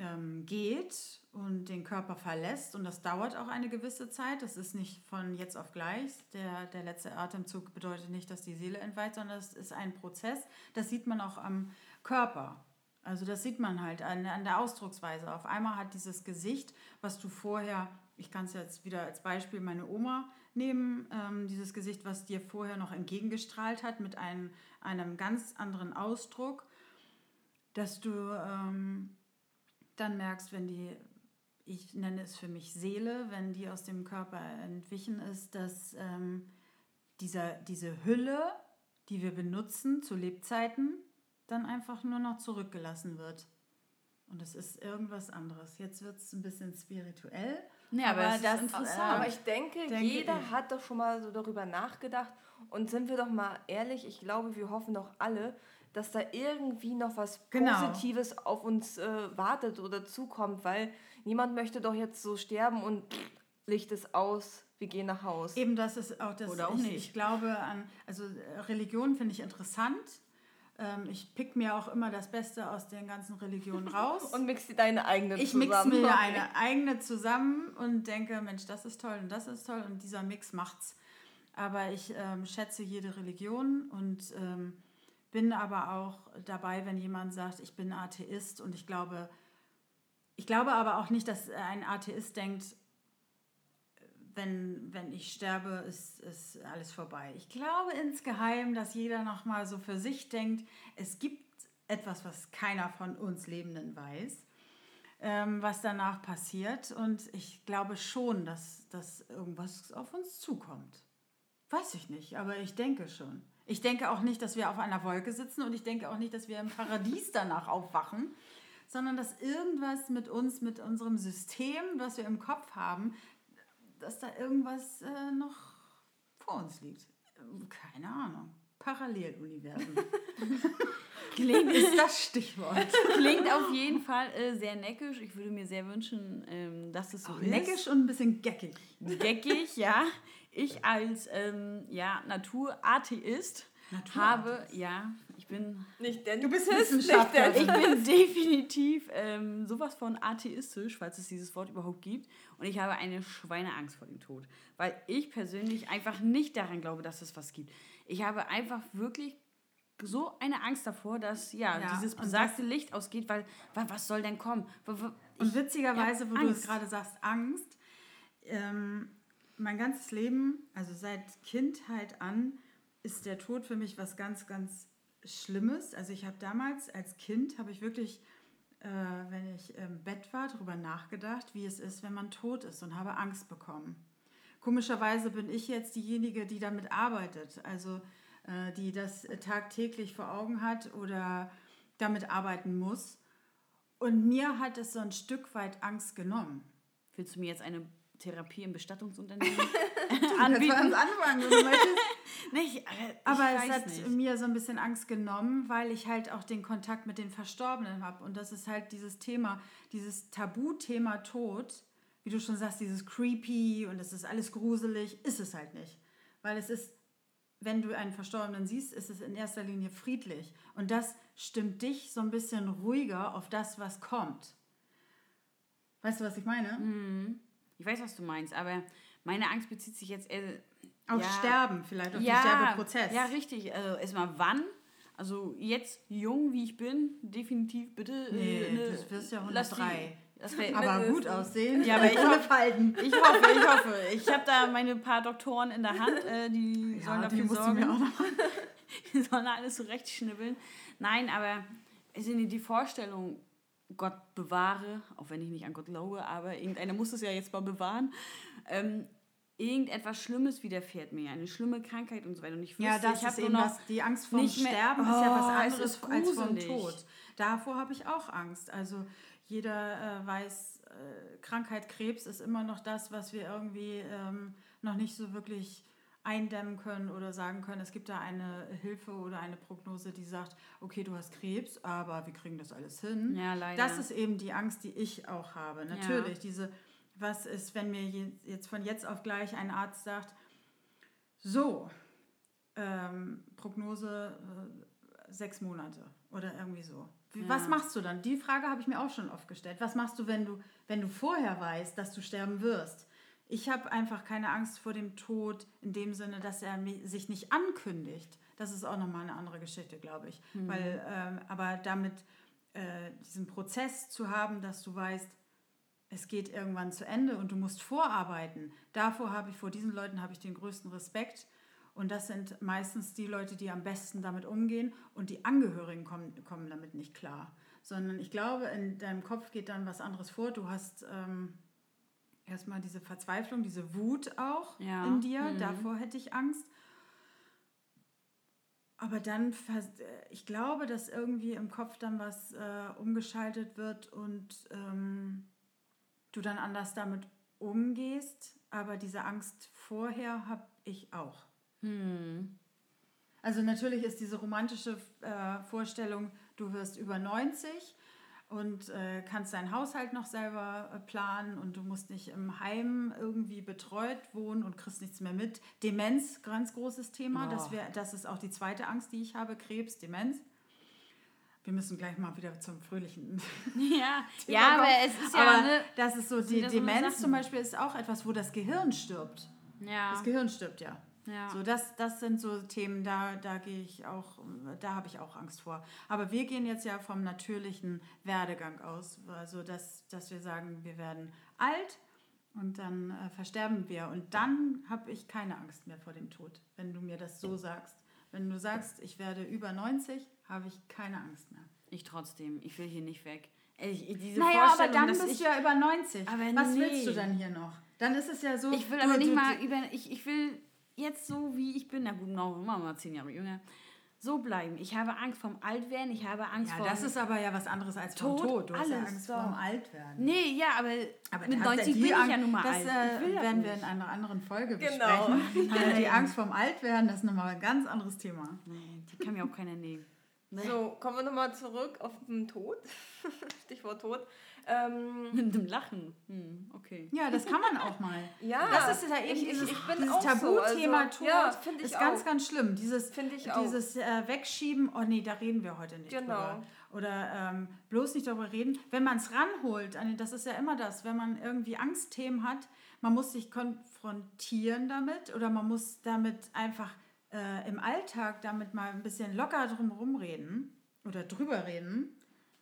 ähm, geht und den Körper verlässt und das dauert auch eine gewisse Zeit. Das ist nicht von jetzt auf gleich. Der, der letzte Atemzug bedeutet nicht, dass die Seele entweicht, sondern es ist ein Prozess. Das sieht man auch am Körper. Also das sieht man halt an, an der Ausdrucksweise. Auf einmal hat dieses Gesicht, was du vorher, ich kann es jetzt wieder als Beispiel meine Oma nehmen, ähm, dieses Gesicht, was dir vorher noch entgegengestrahlt hat, mit einem, einem ganz anderen Ausdruck, dass du ähm, dann merkst, wenn die, ich nenne es für mich Seele, wenn die aus dem Körper entwichen ist, dass ähm, dieser, diese Hülle, die wir benutzen zu Lebzeiten, dann einfach nur noch zurückgelassen wird. Und es ist irgendwas anderes. Jetzt wird es ein bisschen spirituell. Nee, aber das ist interessant. Aber ich denke, Denke jeder ich. hat doch schon mal so darüber nachgedacht. Und sind wir doch mal ehrlich, ich glaube, wir hoffen doch alle, dass da irgendwie noch was Genau. Positives auf uns äh, wartet oder zukommt, weil niemand möchte doch jetzt so sterben und Licht ist aus, wir gehen nach Haus. Eben das ist auch das. Oder auch ich, nicht. Ich glaube an, also äh, Religion finde ich interessant. Ähm, ich pick mir auch immer das Beste aus den ganzen Religionen raus. Und mix dir deine eigene ich zusammen. mix mir Okay. eine eigene zusammen und denke, Mensch, das ist toll und das ist toll und dieser Mix macht's. Aber ich ähm, schätze jede Religion und ähm, bin aber auch dabei, wenn jemand sagt, ich bin Atheist und ich glaube, ich glaube aber auch nicht, dass ein Atheist denkt, wenn, wenn ich sterbe, ist, ist alles vorbei. Ich glaube insgeheim, dass jeder nochmal so für sich denkt, es gibt etwas, was keiner von uns Lebenden weiß, ähm, was danach passiert. Und ich glaube schon, dass, dass irgendwas auf uns zukommt. Weiß ich nicht, aber ich denke schon. Ich denke auch nicht, dass wir auf einer Wolke sitzen und ich denke auch nicht, dass wir im Paradies danach aufwachen, sondern dass irgendwas mit uns, mit unserem System, was wir im Kopf haben, dass da irgendwas äh, noch vor uns liegt. Keine Ahnung. Paralleluniversen. Klingt, ist das Stichwort. klingt auf jeden Fall äh, sehr neckisch. Ich würde mir sehr wünschen, ähm, dass es so Auch ist. neckisch und ein bisschen geckig. Geckig, ja. Ich als ähm, ja, Naturatheist habe, ja, ich bin Nicht denn Du bist denn- Ich bin definitiv ähm, sowas von atheistisch, falls es dieses Wort überhaupt gibt. Und ich habe eine Schweineangst vor dem Tod. Weil ich persönlich einfach nicht daran glaube, dass es was gibt. Ich habe einfach wirklich so eine Angst davor, dass ja, Ja, dieses besagte Licht ausgeht, weil, weil was soll denn kommen? Wa- Und ich- witzigerweise, ich wo hab du es Angst. gerade sagst, Angst. Ähm, mein ganzes Leben, also seit Kindheit an, ist der Tod für mich was ganz, ganz Schlimmes. Also ich habe damals als Kind, habe ich wirklich, äh, wenn ich im Bett war, darüber nachgedacht, wie es ist, wenn man tot ist und habe Angst bekommen. Komischerweise bin ich jetzt diejenige, die damit arbeitet, also äh, die das tagtäglich vor Augen hat oder damit arbeiten muss. Und mir hat es so ein Stück weit Angst genommen. Willst du mir jetzt eine Therapie im Bestattungsunternehmen Kannst anbieten? ans anfangen, wenn du möchtest. Nicht, äh, Aber es hat nicht. mir so ein bisschen Angst genommen, weil ich halt auch den Kontakt mit den Verstorbenen habe. Und das ist halt dieses Thema, dieses Tabuthema Tod, wie du schon sagst, dieses creepy und es ist alles gruselig, ist es halt nicht. Weil es ist, wenn du einen Verstorbenen siehst, ist es in erster Linie friedlich. Und das stimmt dich so ein bisschen ruhiger auf das, was kommt. Weißt du, was ich meine? Hm. Ich weiß, was du meinst, aber meine Angst bezieht sich jetzt eher Auf ja, Sterben vielleicht, auf ja, den Sterbeprozess. Ja, richtig. Also erstmal wann? Also jetzt jung wie ich bin, definitiv bitte. Nee, äh, ne- das wirst ja lass die- 103. Das wär, Aber gut aussehen. Ja, aber ich Falten. ich hoffe, ich hoffe. Ich habe da meine paar Doktoren in der Hand, äh, die sollen Ja, die dafür du sorgen. mir auch noch Die sollen da alles zurechtschnibbeln. Nein, aber es ist die Vorstellung, Gott bewahre, auch wenn ich nicht an Gott glaube, aber irgendeiner muss es ja jetzt mal bewahren. Ähm, irgendetwas Schlimmes widerfährt mir, eine schlimme Krankheit und so weiter. Und ich wüsste, Ja, das ich habe ist eben das, die Angst vor dem nicht mehr- Sterben ist ja was Oh, es anderes ist als vom. Tod. Davor habe ich auch Angst. Also jeder äh, weiß, äh, Krankheit, Krebs ist immer noch das, was wir irgendwie ähm, noch nicht so wirklich eindämmen können oder sagen können, es gibt da eine Hilfe oder eine Prognose, die sagt, okay, du hast Krebs, aber wir kriegen das alles hin. Ja, leider. Das ist eben die Angst, die ich auch habe. Natürlich, diese, was ist, wenn mir je- jetzt von jetzt auf gleich ein Arzt sagt, so, ähm, Prognose äh, sechs Monate oder irgendwie so. Wie, Was Ja. machst du dann? Die Frage habe ich mir auch schon oft gestellt. Was machst du, wenn du, wenn du vorher weißt, dass du sterben wirst? Ich habe einfach keine Angst vor dem Tod in dem Sinne, dass er sich nicht ankündigt. Das ist auch nochmal eine andere Geschichte, glaube ich. Weil, ähm, aber damit äh, diesen Prozess zu haben, dass du weißt, es geht irgendwann zu Ende und du musst vorarbeiten. Davor habe ich, vor diesen Leuten habe ich den größten Respekt. Und das sind meistens die Leute, die am besten damit umgehen und die Angehörigen kommen, kommen damit nicht klar. Sondern ich glaube, in deinem Kopf geht dann was anderes vor. Du hast ähm, erstmal diese Verzweiflung, diese Wut auch Ja. in dir. Mhm. Davor hätte ich Angst. Aber dann, äh, ich glaube, dass irgendwie im Kopf dann was äh, umgeschaltet wird und ähm, du dann anders damit umgehst. Aber diese Angst vorher habe ich auch. Hm. Also natürlich ist diese romantische äh, Vorstellung, du wirst über 90 und äh, kannst deinen Haushalt noch selber äh, planen und du musst nicht im Heim irgendwie betreut wohnen und kriegst nichts mehr mit. Demenz, ganz großes Thema. Das, Boah. wär, das ist auch die zweite Angst, die ich habe, Krebs, Demenz. Wir müssen gleich mal wieder zum fröhlichen Ja, Thema ja aber es ist ja Aber ne, das ist so, die so eine Demenz Sachen. zum Beispiel ist auch etwas, wo das Gehirn stirbt. ja, Das Gehirn stirbt ja. Ja. So, das, das sind so Themen, da, da gehe ich auch, da habe ich auch Angst vor. Aber wir gehen jetzt ja vom natürlichen Werdegang aus. Also, dass, dass wir sagen, wir werden alt und dann äh, versterben wir. Und dann habe ich keine Angst mehr vor dem Tod, wenn du mir das so sagst. Wenn du sagst, ich werde über 90, habe ich keine Angst mehr. Ich trotzdem. Ich will hier nicht weg. Ehrlich, diese Naja, aber dann bist ich, du ja über 90. Aber Was nee. willst du dann hier noch? Dann ist es ja so. Ich will du- aber nicht du- mal über. Ich, ich will jetzt so, wie ich bin, na gut, noch machen wir mal zehn Jahre jünger, so bleiben. Ich habe Angst vom Altwerden, ich habe Angst Ja, vor. das ist aber ja was anderes als vom Tod, Tod. Du hast ja Angst doch. vorm Altwerden. Nee, ja, aber, Aber mit da hast 90 du bin ich ja nun mal das, alt. äh, werden wir in einer anderen Folge Genau. besprechen. Äh, die Angst vorm Altwerden, das ist nochmal ein ganz anderes Thema. Nee, die kann mir auch keiner nehmen. So, kommen wir nochmal zurück auf den Tod. Stichwort Tod. Ähm, Mit dem Lachen. Hm, okay. Ja, das kann man auch mal. Ja, das ist ja eben ich- dieses, ich bin dieses auch so, Tabuthema also, Tod. ja, ich ist ganz, auch. ganz schlimm. Dieses, Find ich auch. dieses äh, Wegschieben, oh nee, da reden wir heute nicht Genau. drüber. Oder ähm, bloß nicht darüber reden. Wenn man es ranholt, an- das ist ja immer das, wenn man irgendwie Angstthemen hat, man muss sich konfrontieren damit oder man muss damit einfach äh, im Alltag damit mal ein bisschen locker drumherum reden oder drüber reden.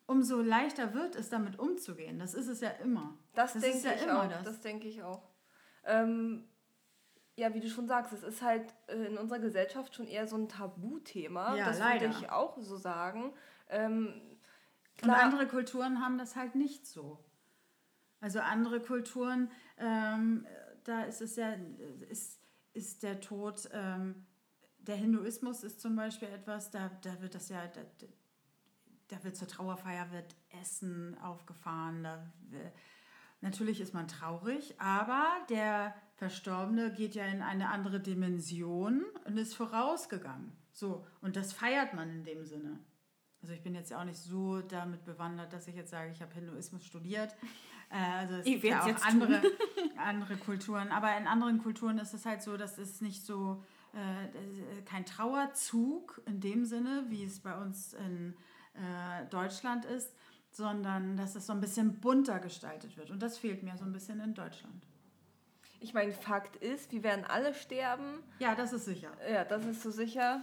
Umso leichter wird es, damit umzugehen. Das ist es ja immer. Das, ist denke ja ich immer auch. das. Das, denke ich auch. Ähm, ja, wie du schon sagst, es ist halt äh, in unserer Gesellschaft schon eher so ein Tabuthema. Ja, das leider. würde ich auch so sagen. Ähm, Und andere Kulturen haben das halt nicht so. Also andere Kulturen, ähm, da ist es ja, ist, ist der Tod, ähm, der Hinduismus ist zum Beispiel etwas, da, da wird das ja, da, da wird zur Trauerfeier, wird Essen aufgefahren, da, w- natürlich ist man traurig, aber der Verstorbene geht ja in eine andere Dimension und ist vorausgegangen. So, und das feiert man in dem Sinne. Also ich bin jetzt ja auch nicht so damit bewandert, dass ich jetzt sage, ich habe Hinduismus studiert. Äh, also es Ich gibt ja auch andere, andere Kulturen. Aber in anderen Kulturen ist es halt so, dass es nicht so, äh, kein Trauerzug in dem Sinne, wie es bei uns in äh, Deutschland ist, sondern dass es so ein bisschen bunter gestaltet wird. Und das fehlt mir so ein bisschen in Deutschland. ich meine, Fakt ist, wir werden alle sterben. Ja, das ist sicher. Ja, das ist so sicher.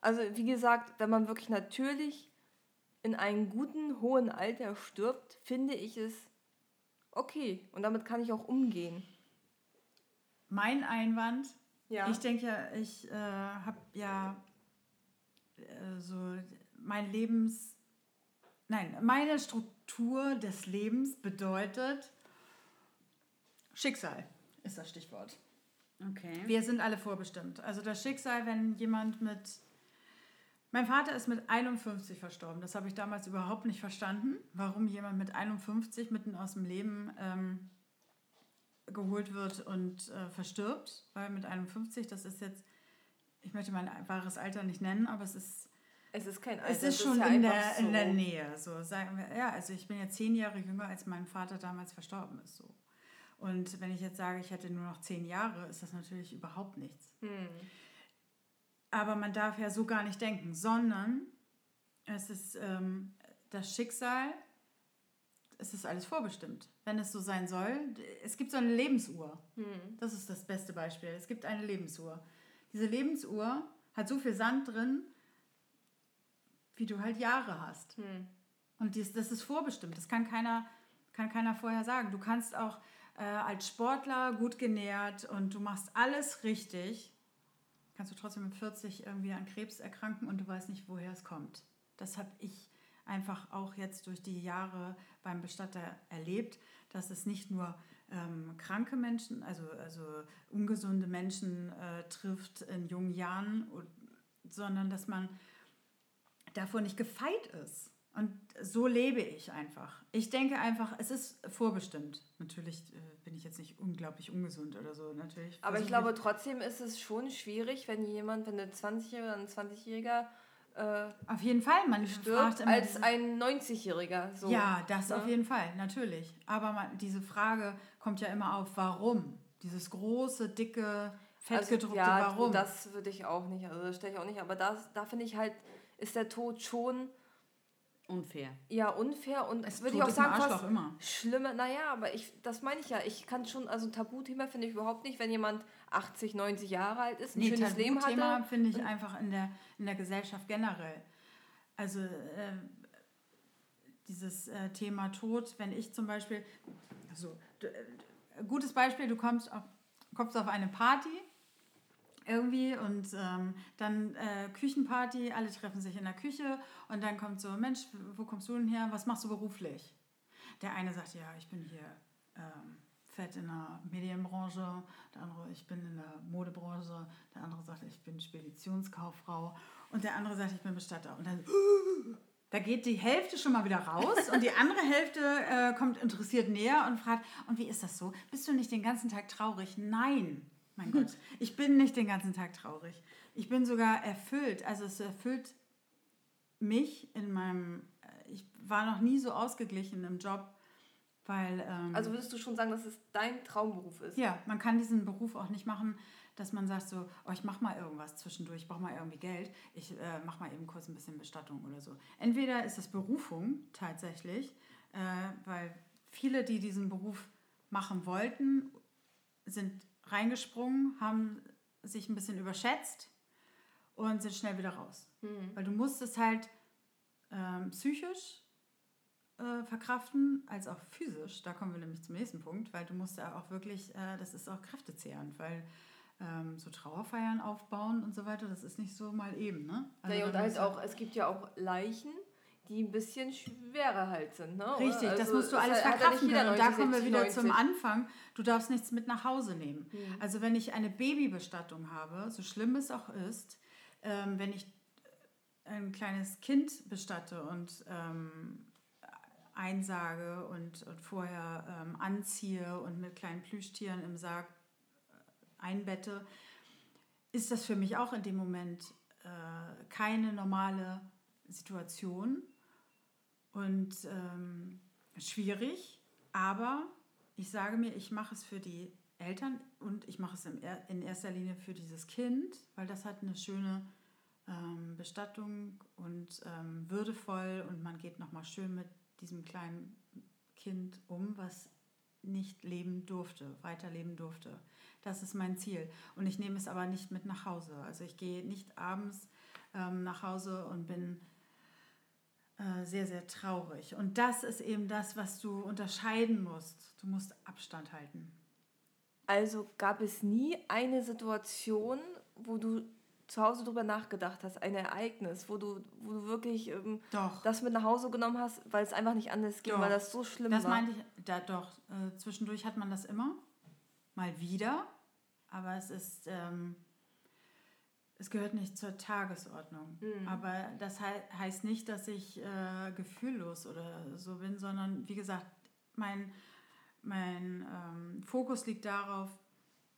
Also, wie gesagt, wenn man wirklich natürlich in einem guten, hohen Alter stirbt, finde ich es okay. Und damit kann ich auch umgehen. Mein Einwand Ja. Ich denke ja, ich äh, habe ja äh, so mein Lebens, nein, meine Struktur des Lebens bedeutet Schicksal ist das Stichwort. Okay. Wir sind alle vorbestimmt. Also das Schicksal, wenn jemand mit... Mein Vater ist mit 51 verstorben. Das habe ich damals überhaupt nicht verstanden, warum jemand mit 51 mitten aus dem Leben ähm, geholt wird und äh, verstirbt. Weil mit 51, das ist jetzt, ich möchte mein wahres Alter nicht nennen, aber es ist es ist kein Alter. es ist schon ja in, der, in so. der Nähe. So, sagen wir, ja, also ich bin ja zehn Jahre jünger, als mein Vater damals verstorben ist. So. Und wenn ich jetzt sage, ich hätte nur noch zehn Jahre, ist das natürlich überhaupt nichts. Hm. Aber man darf ja so gar nicht denken, sondern es ist ähm, das Schicksal, es ist alles vorbestimmt, wenn es so sein soll. Es gibt so eine Lebensuhr. Das ist das beste Beispiel. Es gibt eine Lebensuhr. Diese Lebensuhr hat so viel Sand drin, wie du halt Jahre hast. Und dies, das ist vorbestimmt. Das kann keiner, kann keiner vorher sagen. Du kannst auch äh, als Sportler gut genährt und du machst alles richtig, kannst du trotzdem mit 40 irgendwie an Krebs erkranken und du weißt nicht, woher es kommt. Das habe ich einfach auch jetzt durch die Jahre beim Bestatter erlebt, dass es nicht nur ähm, kranke Menschen, also, also ungesunde Menschen äh, trifft in jungen Jahren, und, sondern dass man davor nicht gefeit ist. Und so lebe ich einfach. Ich denke einfach, es ist vorbestimmt. Natürlich äh, bin ich jetzt nicht unglaublich ungesund oder so. Natürlich Aber ich glaube, trotzdem ist es schon schwierig, wenn jemand, wenn eine 20-Jährige oder ein 20-Jähriger äh, Auf jeden Fall, man stirbt, als ein 90-Jähriger. So. Ja, das ne? auf jeden Fall, natürlich. Aber man, diese Frage kommt ja immer auf, warum? Dieses große, dicke, fettgedruckte also, ja, Warum? Das würde ich auch nicht, also das stelle ich auch nicht. Aber das, da finde ich halt, ist der Tod schon Unfair. ja unfair und Es würde ich auch sagen, fast immer. schlimmer. Naja, aber ich, das meine ich ja. Ich kann schon, also ein Tabuthema finde ich überhaupt nicht, wenn jemand 80, 90 Jahre alt ist, ein Nee, schönes Leben Tabuthema hatte. finde ich einfach in der, in der Gesellschaft generell. Also äh, dieses äh, Thema Tod, wenn ich zum Beispiel, also, du, äh, gutes Beispiel, du kommst auf, kommst auf eine Party irgendwie und ähm, dann äh, Küchenparty, alle treffen sich in der Küche und dann kommt so, Mensch, wo kommst du denn her? Was machst du beruflich? Der eine sagt, ja, ich bin hier ähm, fett in der Medienbranche, der andere, ich bin in der Modebranche, der andere sagt, ich bin Speditionskauffrau und der andere sagt, ich bin Bestatter. Und dann, da geht die Hälfte schon mal wieder raus und die andere Hälfte äh, kommt interessiert näher und fragt, und wie ist das so? Bist du nicht den ganzen Tag traurig? Nein, mein Gott, ich bin nicht den ganzen Tag traurig. Ich bin sogar erfüllt. Also es erfüllt mich in meinem, äh, ich war noch nie so ausgeglichen im Job, weil... Ähm, Also würdest du schon sagen, dass es dein Traumberuf ist? ja, man kann diesen Beruf auch nicht machen, dass man sagt so, oh, ich mache mal irgendwas zwischendurch, ich brauche mal irgendwie Geld, ich äh, mache mal eben kurz ein bisschen Bestattung oder so. Entweder ist es Berufung tatsächlich, äh, weil viele, die diesen Beruf machen wollten, sind reingesprungen, haben sich ein bisschen überschätzt und sind schnell wieder raus. Weil du musst es halt ähm, psychisch äh, verkraften, als auch physisch. Da kommen wir nämlich zum nächsten Punkt, weil du musst ja auch wirklich, äh, das ist auch kräftezehrend, weil ähm, so Trauerfeiern aufbauen und so weiter, das ist nicht so mal eben, ne? Also naja, und halt auch, es gibt ja auch Leichen, die ein bisschen schwerer halt sind. Ne? Richtig, das Also musst du es alles verkraften können. Und da 90, kommen wir 60, wieder zum 90. Anfang. Du darfst nichts mit nach Hause nehmen. Hm. Also wenn ich eine Babybestattung habe, so schlimm es auch ist, ähm, wenn ich ein kleines Kind bestatte und ähm, einsage und, und vorher ähm, anziehe und mit kleinen Plüschtieren im Sarg äh, einbette, ist das für mich auch in dem Moment äh, keine normale Situation und ähm, schwierig, aber ich sage mir, ich mache es für die Eltern und ich mache es in, er- erster Linie für dieses Kind, weil das hat eine schöne ähm, Bestattung und ähm, würdevoll und man geht nochmal schön mit diesem kleinen Kind um, was nicht leben durfte, weiterleben durfte. Das ist mein Ziel. Und ich nehme es aber nicht mit nach Hause. Also ich gehe nicht abends ähm, nach Hause und bin äh, sehr, sehr traurig. Und das ist eben das, was du unterscheiden musst. Du musst Abstand halten. Also gab es nie eine Situation, wo du zu Hause drüber nachgedacht hast, ein Ereignis, wo du, wo du wirklich ähm, das mit nach Hause genommen hast, weil es einfach nicht anders ging, Doch. weil das so schlimm Das war. meinte ich, da doch, äh, zwischendurch hat man das immer, mal wieder, aber es ist, ähm, es gehört nicht zur Tagesordnung. Aber das hei heißt nicht, dass ich äh, gefühllos oder so bin, sondern wie gesagt, mein, mein ähm, Fokus liegt darauf,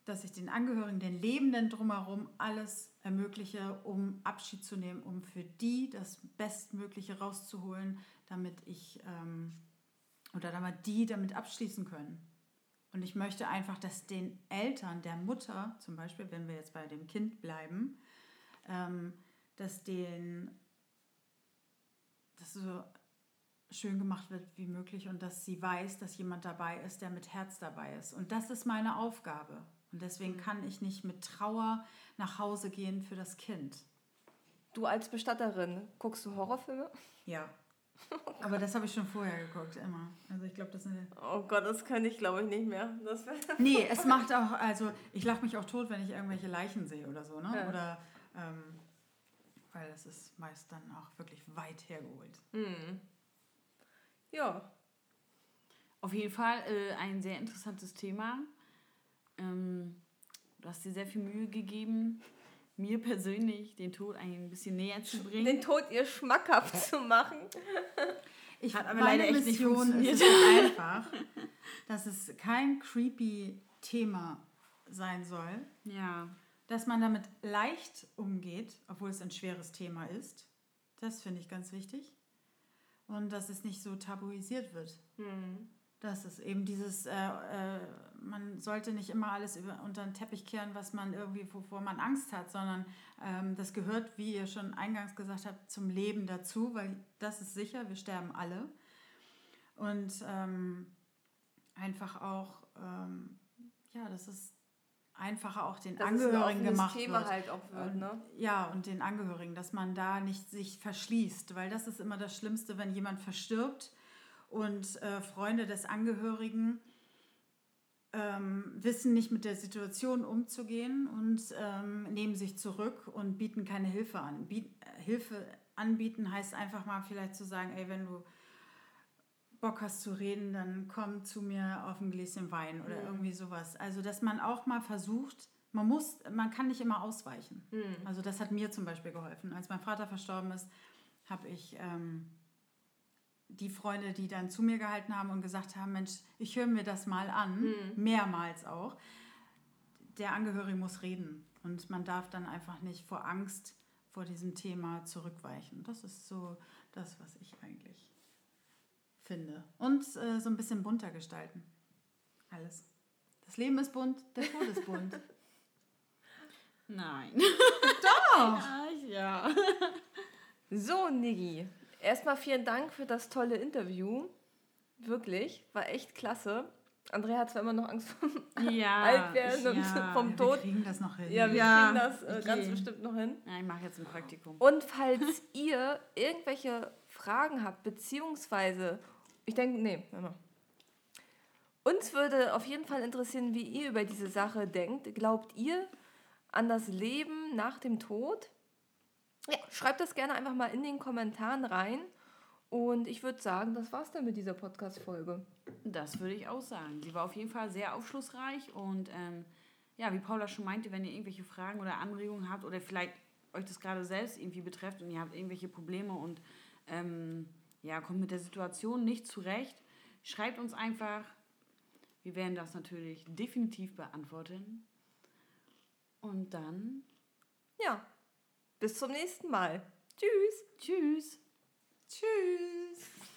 dass ich den Angehörigen, den Lebenden drumherum alles ermögliche, um Abschied zu nehmen, um für die das Bestmögliche rauszuholen, damit ich ähm, oder damit die damit abschließen können. Und ich möchte einfach, dass den Eltern, der Mutter zum Beispiel, wenn wir jetzt bei dem Kind bleiben, ähm, dass den dass so schön gemacht wird wie möglich und dass sie weiß, dass jemand dabei ist, der mit Herz dabei ist. Und das ist meine Aufgabe. Und deswegen kann ich nicht mit Trauer nach Hause gehen für das Kind. Du als Bestatterin, guckst du Horrorfilme? Ja. Aber das habe ich schon vorher geguckt, immer. Also ich glaube, das ist Oh Gott, das könnte ich glaube ich nicht mehr. Das Nee, es macht auch, also ich lache mich auch tot, wenn ich irgendwelche Leichen sehe oder so, ne? Ja. Oder, ähm, weil das ist meist dann auch wirklich weit hergeholt. ja, Auf jeden Fall äh, ein sehr interessantes Thema. Ähm, du hast dir sehr viel Mühe gegeben, mir persönlich den Tod ein bisschen näher zu bringen. den Tod ihr schmackhaft zu machen. Ich, Hat aber leider echt nicht Mission ist funktioniert. es einfach, dass es kein creepy Thema sein soll, ja. Dass man damit leicht umgeht, obwohl es ein schweres Thema ist. Das finde ich ganz wichtig. Und dass es nicht so tabuisiert wird. Das ist eben dieses, äh, äh, man sollte nicht immer alles über, unter den Teppich kehren, was man irgendwie, wovor man Angst hat, sondern ähm, das gehört, wie ihr schon eingangs gesagt habt, zum Leben dazu, weil das ist sicher, wir sterben alle. Und ähm, einfach auch, ähm, ja, das ist einfacher auch den Dass Angehörigen gemacht Thema wird. halt auch wird, ne? Ja, und den Angehörigen, dass man da nicht sich verschließt, weil das ist immer das Schlimmste, wenn jemand verstirbt und äh, Freunde des Angehörigen ähm, wissen nicht mit der Situation umzugehen und ähm, nehmen sich zurück und bieten keine Hilfe an. Biet, äh, Hilfe anbieten heißt einfach mal vielleicht zu sagen, ey, wenn du Bock hast zu reden, dann komm zu mir auf ein Gläschen Wein oder irgendwie sowas. Also, dass man auch mal versucht, man muss, man kann nicht immer ausweichen. Also, das hat mir zum Beispiel geholfen. Als mein Vater verstorben ist, habe ich ähm, die Freunde, die dann zu mir gehalten haben und gesagt haben, Mensch, ich höre mir das mal an, mehrmals auch. Der Angehörige muss reden und man darf dann einfach nicht vor Angst vor diesem Thema zurückweichen. Das ist so das, was ich eigentlich finde. Und äh, so ein bisschen bunter gestalten. Alles. Das Leben ist bunt, der Tod ist bunt. Nein. Doch! Ja. So, Niggi, erstmal vielen Dank für das tolle Interview. Wirklich, war echt klasse. Andrea hat zwar immer noch Angst vor Ja. alt werden und ja. vom Wir Tod. kriegen das noch hin. Ja, wir Ja, kriegen das äh, okay. ganz bestimmt noch hin. Ja, ich mache jetzt ein Praktikum. Und falls ihr irgendwelche Fragen habt, beziehungsweise, ich denke, nee, mal. Uns würde auf jeden Fall interessieren, wie ihr über diese Sache denkt. Glaubt ihr an das Leben nach dem Tod? Ja, schreibt das gerne einfach mal in den Kommentaren rein. Und ich würde sagen, das war's dann mit dieser Podcast-Folge. Das würde ich auch sagen. Sie war auf jeden Fall sehr aufschlussreich und ähm, ja, wie Paula schon meinte, wenn ihr irgendwelche Fragen oder Anregungen habt oder vielleicht euch das gerade selbst irgendwie betrifft und ihr habt irgendwelche Probleme und ähm, ja, kommt mit der Situation nicht zurecht, schreibt uns einfach. Wir werden das natürlich definitiv beantworten. Und dann Ja, bis zum nächsten Mal. Tschüss. tschüss. Tschüss.